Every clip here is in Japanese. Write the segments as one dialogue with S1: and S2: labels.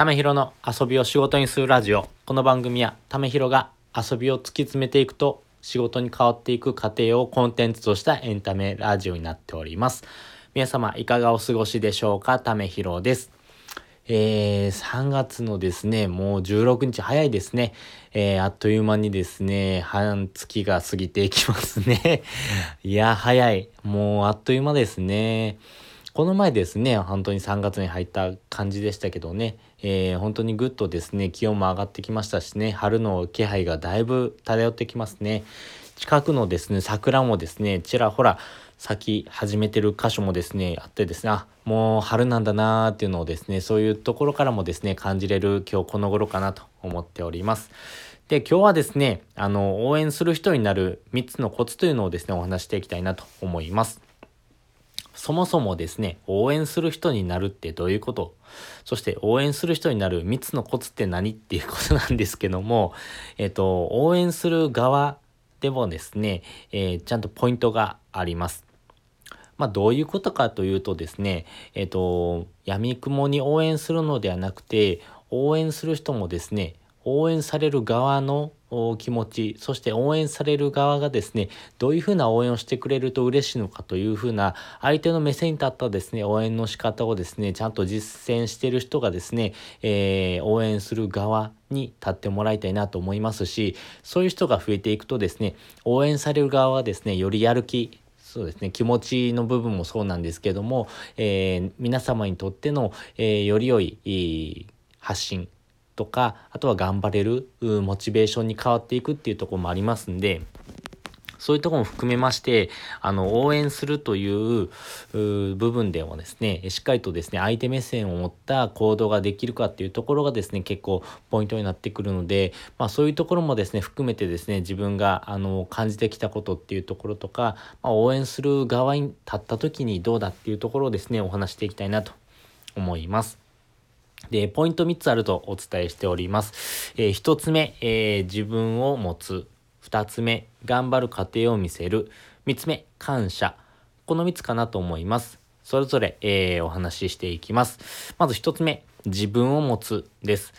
S1: ためひろの遊びを仕事にするラジオ。この番組は、ためひろが遊びを突き詰めていくと、仕事に変わっていく過程をコンテンツとしたエンタメラジオになっております。皆様、いかがお過ごしでしょうか？ためひろです。えー、3月のですね、もう16日早いですね。えー、あっという間にですね、半月が過ぎていきますね。いや、早い。もうあっという間ですね。この前ですね、本当に3月に入った感じでしたけどね、えー、本当にぐっとですね、気温も上がってきましたしね、春の気配がだいぶ漂ってきますね。近くのですね、桜もですね、ちらほら咲き始めてる箇所もですね、あってですね、あ、もう春なんだなーっていうのをですね、そういうところからもですね、感じれる今日この頃かなと思っております。で、今日はですね、あの、応援する人になる3つのコツというのをですね、お話していきたいなと思います。そもそもですね、応援する人になるってどういうこと？そして応援する人になる3つのコツって何っていうことなんですけども、えっ、と、応援する側でもですね、えー、ちゃんとポイントがあります。まあ、どういうことかというとですね、えっ、と、闇雲に応援するのではなくて、応援する人もですね、応援される側の気持ち、そして応援される側がですね、どういうふうな応援をしてくれると嬉しいのかというふうな、相手の目線に立ったですね、応援の仕方をですね、ちゃんと実践してる人がですね、えー、応援する側に立ってもらいたいなと思いますし、そういう人が増えていくとですね、応援される側はですね、よりやる気、そうですね、気持ちの部分もそうなんですけども、えー、皆様にとっての、えー、より良い発信、とか、あとは頑張れるモチベーションに変わっていくっていうとこもありますんで、そういうとこも含めまして、あの、応援するという部分でもですね、しっかりとですね、相手目線を持った行動ができるかっていうところがですね、結構ポイントになってくるので、まあそういうところもですね、含めてですね、自分があの、感じてきたことっていうところとか、まあ、応援する側に立った時にどうだっていうところをですね、お話していきたいなと思います。で、ポイント3つあるとお伝えしております。えー、1つ目、えー、自分を持つ。2つ目、頑張る過程を見せる。3つ目、感謝。この3つかなと思います。それぞれ、えー、お話ししていきます。まず1つ目、自分を持つです。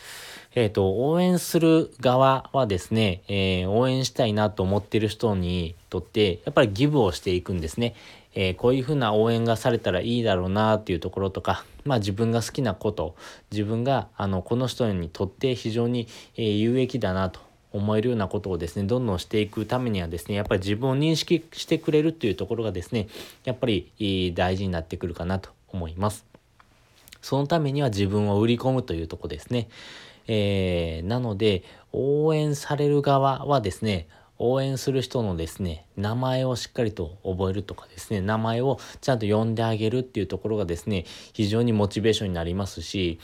S1: えっ、ー、と、応援する側はですね、えー、応援したいなと思っている人にとって、やっぱりギブをしていくんですね。えー、こういうふうな応援がされたらいいだろうなっていうところとか、まあ自分が好きなこと、自分があのこの人にとって非常に、えー、有益だなと思えるようなことをですね、どんどんしていくためにはですね、やっぱり自分を認識してくれるっていうところがですね、やっぱり大事になってくるかなと思います。そのためには自分を売り込むというとこですね。えー、なので、応援される側はですね、応援する人のですね、名前をしっかりと覚えるとかですね、名前をちゃんと呼んであげるっていうところがですね、非常にモチベーションになりますし、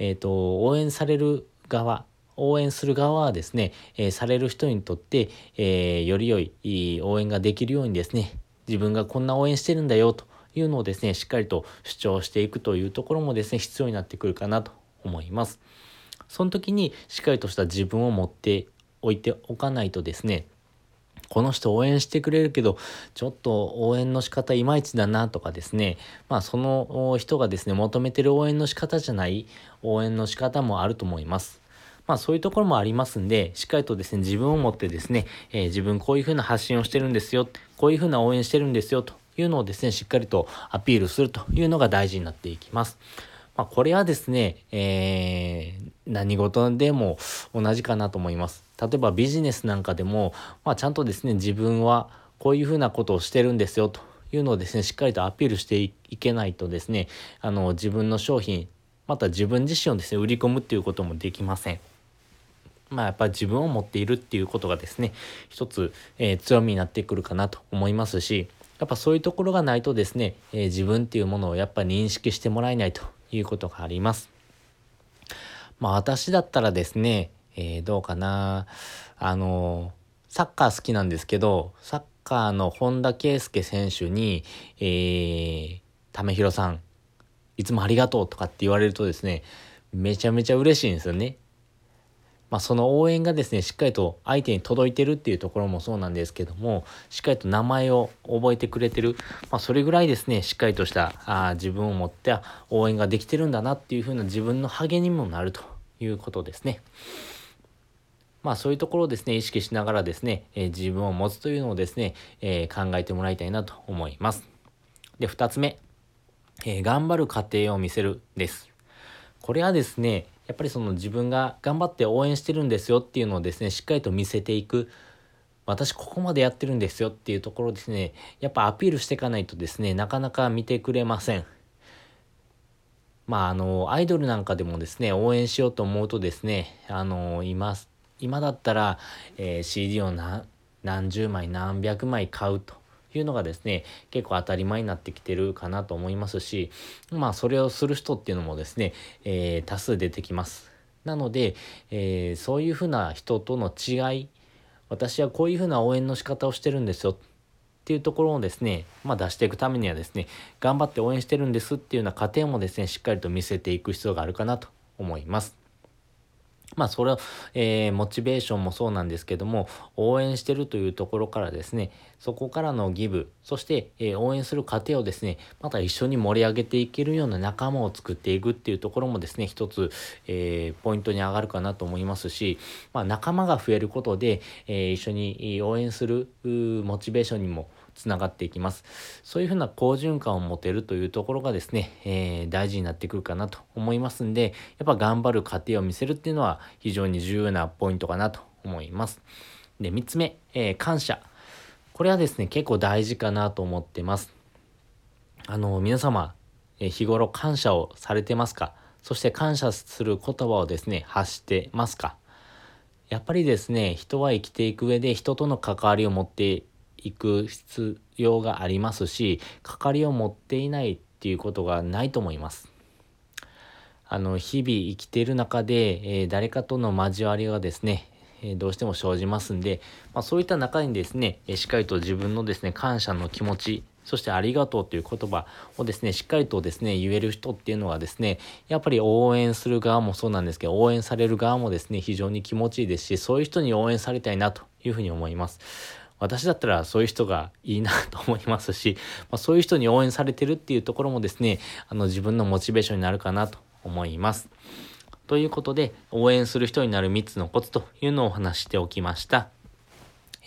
S1: えっ、ー、と、応援される側、応援する側はですね、えー、される人にとって、えー、より良いい応援ができるようにですね、自分がこんな応援してるんだよというのをですね、しっかりと主張していくというところもですね、必要になってくるかなと思います。その時にしっかりとした自分を持っておいておかないとですね、この人応援してくれるけど、ちょっと応援の仕方いまいちだなとかですね、まあその人がですね、求めてる応援の仕方じゃない応援の仕方もあると思います。まあそういうところもありますんで、しっかりとですね、自分を持ってですね、えー、自分こういうふうな発信をしてるんですよ、こういうふうな応援してるんですよというのをですね、しっかりとアピールするというのが大事になっていきます。まあ、これはですね、えー、何事でも同じかなと思います。例えばビジネスなんかでも、まあ、ちゃんとですね、自分はこういうふうなことをしてるんですよというのをですね、しっかりとアピールしていけないとですね、あの、自分の商品、また自分自身をですね、売り込むっていうこともできません。まあやっぱり自分を持っているっていうことがですね、一つ、えー、強みになってくるかなと思いますし、やっぱそういうところがないとですね、えー、自分っていうものをやっぱ認識してもらえないということがあります。まあ私だったらですね、えー、どうかな。あの、サッカー好きなんですけど、サッカーの本田圭佑選手に、えー、ためひろさん、いつもありがとうとかって言われるとですね、めちゃめちゃ嬉しいんですよね。まあ、その応援がですね、しっかりと相手に届いてるっていうところもそうなんですけども、しっかりと名前を覚えてくれてる、まあ、それぐらいですね、しっかりとしたあ自分を持って応援ができてるんだなっていう風な自分の励みにもなるということですね。まあそういうところをですね、意識しながらですね、えー、自分を持つというのをですね、えー、考えてもらいたいなと思います。で、二つ目、えー、頑張る過程を見せるです。これはですね、やっぱりその自分が頑張って応援してるんですよっていうのをですね、しっかりと見せていく。私ここまでやってるんですよっていうところですね、やっぱアピールしていかないとですね、なかなか見てくれません。まああの、アイドルなんかでもですね、応援しようと思うとですね、あの、今、今だったら、えー、CD を何十枚何百枚買うというのがですね、結構当たり前になってきてるかなと思いますし、まあそれをする人っていうのもですね、えー、多数出てきます。なので、えー、そういうふうな人との違い、私はこういうふうな応援の仕方をしてるんですよっていうところをですね、まあ出していくためにはですね、頑張って応援してるんですっていうような過程もですね、しっかりと見せていく必要があるかなと思います。まあそれは、えー、モチベーションもそうなんですけども、応援してるというところからですね、そこからのギブ、そして、えー、応援する過程をですね、また一緒に盛り上げていけるような仲間を作っていくっていうところもですね、一つ、えー、ポイントに上がるかなと思いますし、まあ仲間が増えることで、え一緒に応援するモチベーションにもつながっていきます。そういうふうな好循環を持てるというところがですね、えー、大事になってくるかなと思いますんで、やっぱ頑張る過程を見せるっていうのは非常に重要なポイントかなと思います。で、3つ目、えー、感謝。これはですね、結構大事かなと思ってます。あの、皆様、えー、日頃感謝をされてますか？そして感謝する言葉をですね、発してますか？やっぱりですね、人は生きていく上で人との関わりを持っていく必要がありますし、かかりを持っていないっていうことがないと思います。あの、日々生きている中で、えー、誰かとの交わりがですね、えー、どうしても生じますんで、まあ、そういった中にですね、えー、しっかりと自分のですね、感謝の気持ち、そしてありがとうという言葉をですね、しっかりとですね、言える人っていうのはですね、やっぱり応援する側もそうなんですけど、応援される側もですね、非常に気持ちいいですし、そういう人に応援されたいなというふうに思います。私だったらそういう人がいいなと思いますし、まあ、そういう人に応援されてるっていうところもですね、あの自分のモチベーションになるかなと思います。ということで、応援する人になる3つのコツというのをお話しておきました。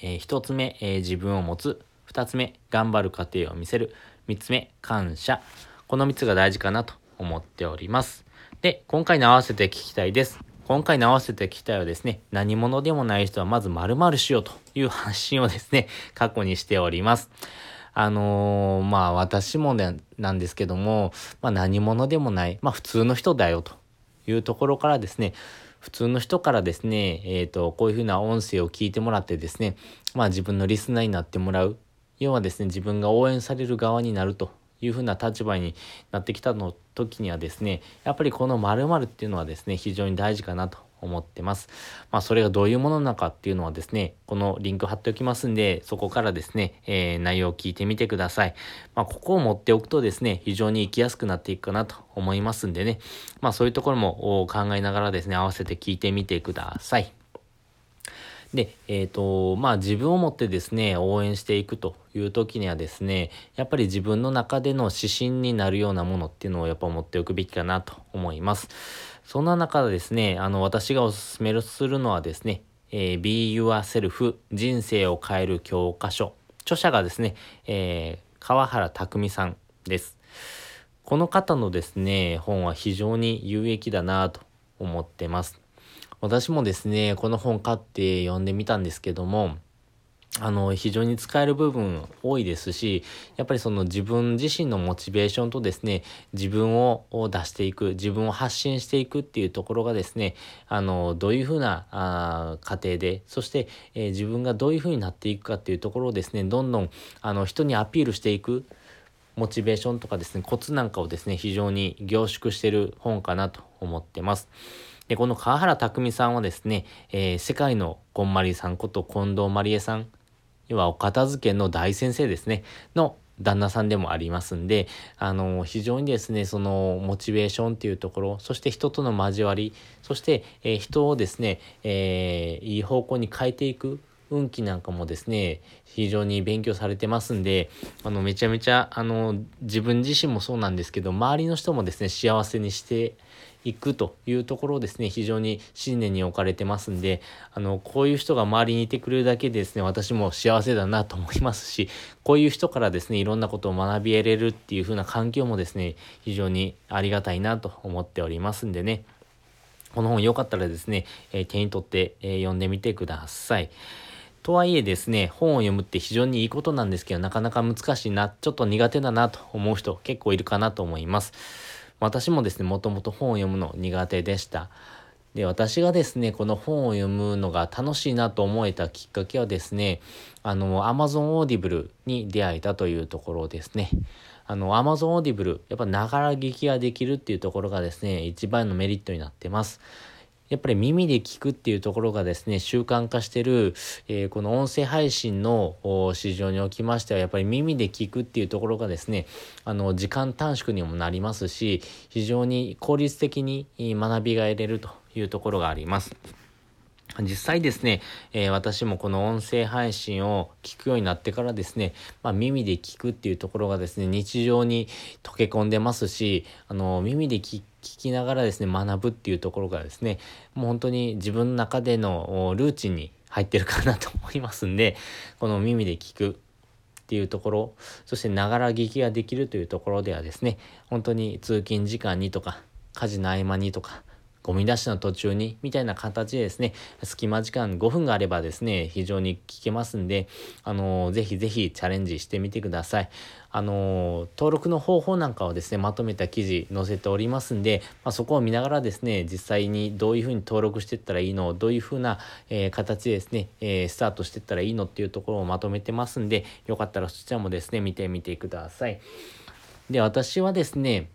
S1: えー、1つ目、えー、自分を持つ。2つ目、頑張る過程を見せる。3つ目、感謝。この3つが大事かなと思っております。で、今回に合わせて聞きたいです。今回に合わせてきたいはですね、何者でもない人はまず〇〇しようという発信をですね、過去にしております。あのー、まあ私もね、なんですけども、まあ何者でもない、まあ普通の人だよというところからですね、普通の人からですね、えっ、ー、と、こういうふうな音声を聞いてもらってですね、まあ自分のリスナーになってもらう。要はですね、自分が応援される側になるというふうな立場になってきたの時にはですね、やっぱりこの〇〇っていうのはですね、非常に大事かなと思ってます。まあ、それがどういうものなのかっていうのはですね、このリンク貼っておきますんで、そこからですね、えー、内容を聞いてみてください。まあ、ここを持っておくとですね、非常に生きやすくなっていくかなと思いますんでね、まあ、そういうところも考えながらですね、合わせて聞いてみてください。で、えっ、ー、と、まあ自分をもってですね、応援していくという時にはですね、やっぱり自分の中での指針になるようなものっていうのをやっぱ持っておくべきかなと思います。そんな中でですね、あの、私がお勧めするのはですね、えー、Be Yourself 人生を変える教科書。著者がですね、えー、川原匠さんです。この方のですね、本は非常に有益だなと思ってます。私もですね、この本買って読んでみたんですけども、あの、非常に使える部分多いですし、やっぱりその自分自身のモチベーションとですね、自分を出していく、自分を発信していくっていうところがですね、あの、どういうふうなあ過程で、そして、えー、自分がどういうふうになっていくかっていうところをですね、どんどん、あの、人にアピールしていく、モチベーションとかですね、コツなんかをですね、非常に凝縮してる本かなと思ってます。で、この川原匠さんはですね、えー、世界のこんまりさんこと近藤まりえさん、要はお片付けの大先生ですね、の旦那さんでもありますんで、あの、非常にですね、その、モチベーションっていうところ、そして人との交わり、そして、えー、人をですね、えー、いい方向に変えていく、運気なんかもですね、非常に勉強されてますんで、あの、めちゃめちゃ、あの、自分自身もそうなんですけど、周りの人もですね、幸せにしていくというところをですね、非常に信念に置かれてますんで、あの、こういう人が周りにいてくれるだけでですね、私も幸せだなと思いますし、こういう人からですね、いろんなことを学び得れるっていう風な環境もですね、非常にありがたいなと思っておりますんでね、この本よかったらですね、えー、手に取って、えー、読んでみてください。とはいえですね、本を読むって非常にいいことなんですけど、なかなか難しいな、ちょっと苦手だなと思う人結構いるかなと思います。私もですね、もともと本を読むの苦手でした。で、私がですね、この本を読むのが楽しいなと思えたきっかけはですね、あの、アマゾンオーディブルに出会えたというところですね。あの、アマゾンオーディブル、やっぱながら聞きができるっていうところがですね、一番のメリットになってます。やっぱり耳で聞くっていうところがですね、習慣化してる、えー、この音声配信の市場におきましては、やっぱり耳で聞くっていうところがですね、あの、時間短縮にもなりますし、非常に効率的に学びが得れるというところがあります。実際ですね、えー、私もこの音声配信を聞くようになってからですね、まあ、耳で聞くっていうところがですね、日常に溶け込んでますし、あの、耳で聞きながらですね、学ぶっていうところがですね、もう本当に自分の中でのルーチンに入ってるかなと思いますんで、この耳で聞くっていうところ、そしてながら聞きができるというところではですね、本当に通勤時間にとか、家事の合間にとか、ゴミ出しの途中に、みたいな形でですね、隙間時間5分があればですね、非常に聞けますんで、あのー、ぜひぜひチャレンジしてみてください。あのー、登録の方法なんかをですね、まとめた記事載せておりますんで、まあ、そこを見ながらですね、実際にどういうふうに登録していったらいいの、どういうふうな、えー、形でですね、えー、スタートしていったらいいのっていうところをまとめてますんで、よかったらそちらもですね、見てみてください。で、私はですね、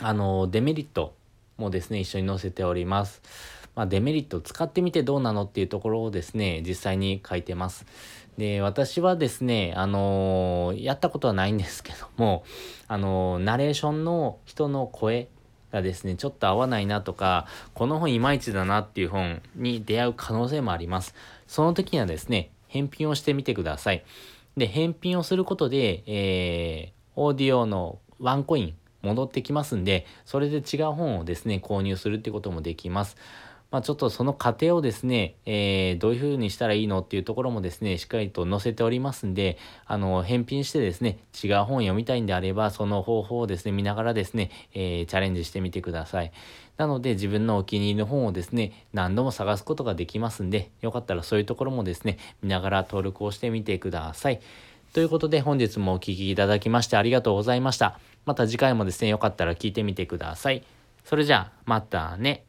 S1: あの、デメリット、もですね、一緒に載せております。まあ、デメリット使ってみてどうなのっていうところをですね、実際に書いてます。で、私はですね、あのー、やったことはないんですけども、あのー、ナレーションの人の声がですね、ちょっと合わないなとか、この本いまいちだなっていう本に出会う可能性もあります。その時にはですね、返品をしてみてください。で、返品をすることで、えー、オーディオのワンコイン、戻ってきますんで、それで違う本をですね、購入するってこともできます。まあ、ちょっとその過程をですね、えー、どういう風にしたらいいのっていうところもですね、しっかりと載せておりますんで、あの、返品してですね、違う本読みたいんであれば、その方法をですね、見ながらですね、えー、チャレンジしてみてください。なので、自分のお気に入りの本をですね、何度も探すことができますんで、よかったらそういうところもですね、見ながら登録をしてみてください。ということで本日もお聴きいただきましてありがとうございました。また次回もですね、よかったら聞いてみてください。それじゃあ、またね。